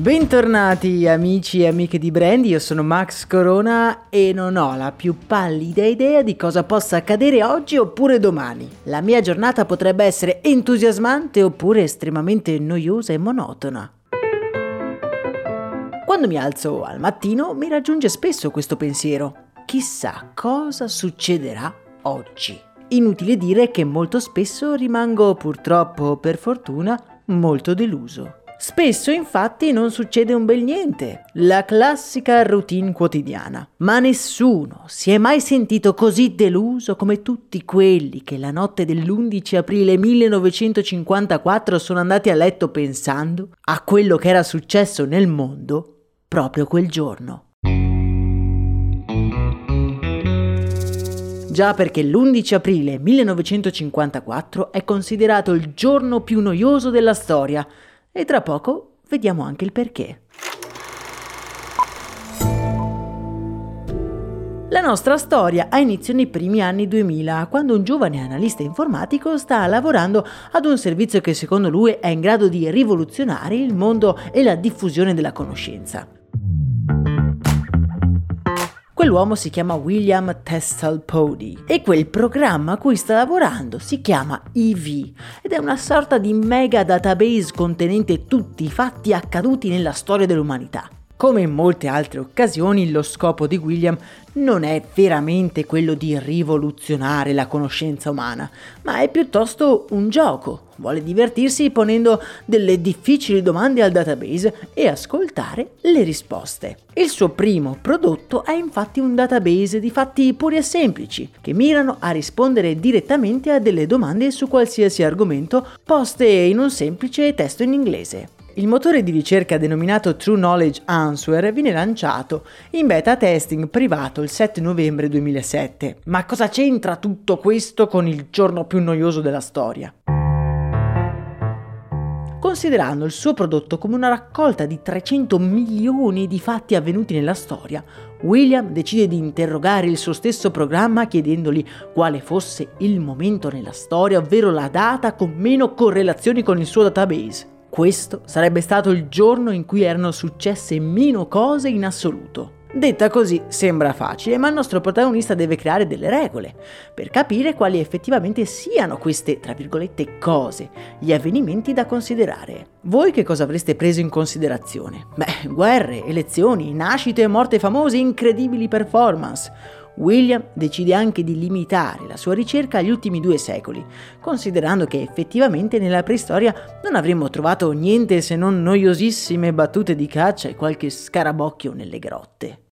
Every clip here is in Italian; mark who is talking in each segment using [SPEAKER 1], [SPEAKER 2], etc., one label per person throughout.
[SPEAKER 1] Bentornati amici e amiche di Brand, io sono Max Corona e non ho la più pallida idea di cosa possa accadere oggi oppure domani. La mia giornata potrebbe essere entusiasmante oppure estremamente noiosa e monotona. Quando mi alzo al mattino mi raggiunge spesso questo pensiero. Chissà cosa succederà oggi. Inutile dire che molto spesso rimango purtroppo per fortuna molto deluso. Spesso infatti non succede un bel niente, la classica routine quotidiana. Ma nessuno si è mai sentito così deluso come tutti quelli che la notte dell'11 aprile 1954 sono andati a letto pensando a quello che era successo nel mondo proprio quel giorno. Già perché l'11 aprile 1954 è considerato il giorno più noioso della storia, e tra poco vediamo anche il perché. La nostra storia ha inizio nei primi anni 2000, quando un giovane analista informatico sta lavorando ad un servizio che secondo lui è in grado di rivoluzionare il mondo e la diffusione della conoscenza. Quell'uomo si chiama William Testel Pody e quel programma a cui sta lavorando si chiama EV ed è una sorta di mega database contenente tutti i fatti accaduti nella storia dell'umanità. Come in molte altre occasioni, lo scopo di William non è veramente quello di rivoluzionare la conoscenza umana, ma è piuttosto un gioco. Vuole divertirsi ponendo delle difficili domande al database e ascoltare le risposte. Il suo primo prodotto è infatti un database di fatti puri e semplici, che mirano a rispondere direttamente a delle domande su qualsiasi argomento poste in un semplice testo in inglese. Il motore di ricerca denominato True Knowledge Answer viene lanciato in beta testing privato il 7 novembre 2007. Ma cosa c'entra tutto questo con il giorno più noioso della storia? Considerando il suo prodotto come una raccolta di 300 milioni di fatti avvenuti nella storia, William decide di interrogare il suo stesso programma chiedendogli quale fosse il momento nella storia, ovvero la data con meno correlazioni con il suo database. Questo sarebbe stato il giorno in cui erano successe meno cose in assoluto. Detta così sembra facile, ma il nostro protagonista deve creare delle regole per capire quali effettivamente siano queste, tra virgolette, cose, gli avvenimenti da considerare. Voi che cosa avreste preso in considerazione? Beh, guerre, elezioni, nascite e morte famose, incredibili performance William decide anche di limitare la sua ricerca agli ultimi due secoli, considerando che effettivamente nella preistoria non avremmo trovato niente se non noiosissime battute di caccia e qualche scarabocchio nelle grotte.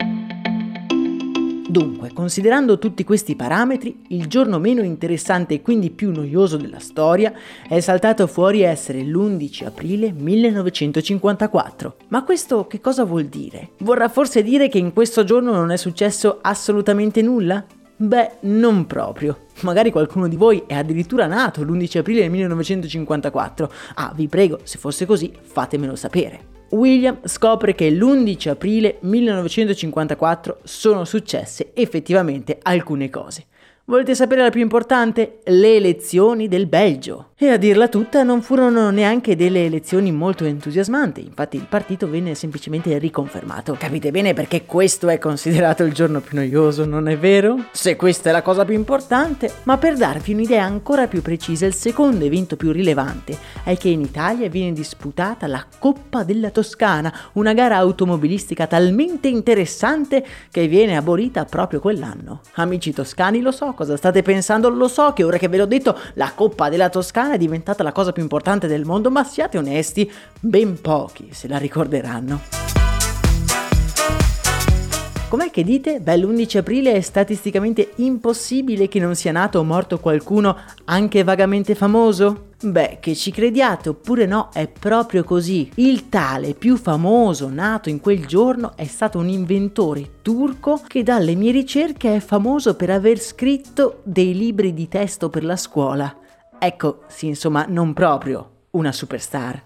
[SPEAKER 1] Dunque, considerando tutti questi parametri, il giorno meno interessante e quindi più noioso della storia è saltato fuori essere l'11 aprile 1954. Ma questo che cosa vuol dire? Vorrà forse dire che in questo giorno non è successo assolutamente nulla? Beh, non proprio. Magari qualcuno di voi è addirittura nato l'11 aprile 1954. Ah, vi prego, se fosse così, fatemelo sapere. William scopre che l'11 aprile 1954 sono successe effettivamente alcune cose. Volete sapere la più importante? Le elezioni del Belgio. E a dirla tutta non furono neanche delle elezioni molto entusiasmanti, infatti il partito venne semplicemente riconfermato. Capite bene perché questo è considerato il giorno più noioso, non è vero? Se questa è la cosa più importante, ma per darvi un'idea ancora più precisa, il secondo evento più rilevante è che in Italia viene disputata la Coppa della Toscana, una gara automobilistica talmente interessante che viene abolita proprio quell'anno. Amici toscani, lo so cosa state pensando, lo so che ora che ve l'ho detto, la Coppa della Toscana è diventata la cosa più importante del mondo, ma siate onesti, ben pochi se la ricorderanno. Com'è che dite? Beh, l'11 aprile è statisticamente impossibile che non sia nato o morto qualcuno anche vagamente famoso? Beh, che ci crediate oppure no, è proprio così. Il tale più famoso nato in quel giorno è stato un inventore turco che dalle mie ricerche è famoso per aver scritto dei libri di testo per la scuola. Ecco, sì, insomma, non proprio una superstar.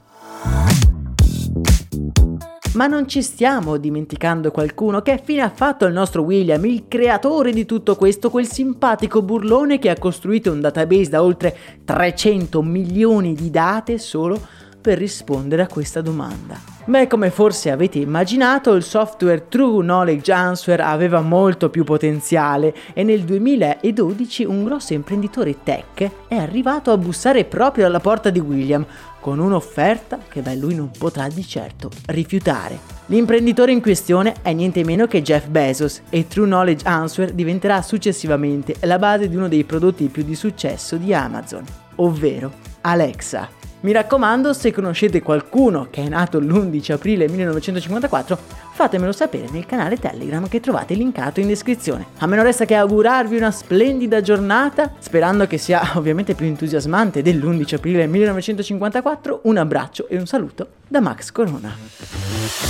[SPEAKER 1] Ma non ci stiamo dimenticando qualcuno che fine ha fatto il nostro William, il creatore di tutto questo, quel simpatico burlone che ha costruito un database da oltre 300 milioni di date solo per rispondere a questa domanda. Beh, come forse avete immaginato, il software True Knowledge Answer aveva molto più potenziale e nel 2012 un grosso imprenditore tech è arrivato a bussare proprio alla porta di William con un'offerta che beh, lui non potrà di certo rifiutare. L'imprenditore in questione è niente meno che Jeff Bezos e True Knowledge Answer diventerà successivamente la base di uno dei prodotti più di successo di Amazon, ovvero Alexa. Mi raccomando, se conoscete qualcuno che è nato l'11 aprile 1954, fatemelo sapere nel canale Telegram che trovate linkato in descrizione. A me non resta che augurarvi una splendida giornata, sperando che sia ovviamente più entusiasmante dell'11 aprile 1954. Un abbraccio e un saluto da Max Corona.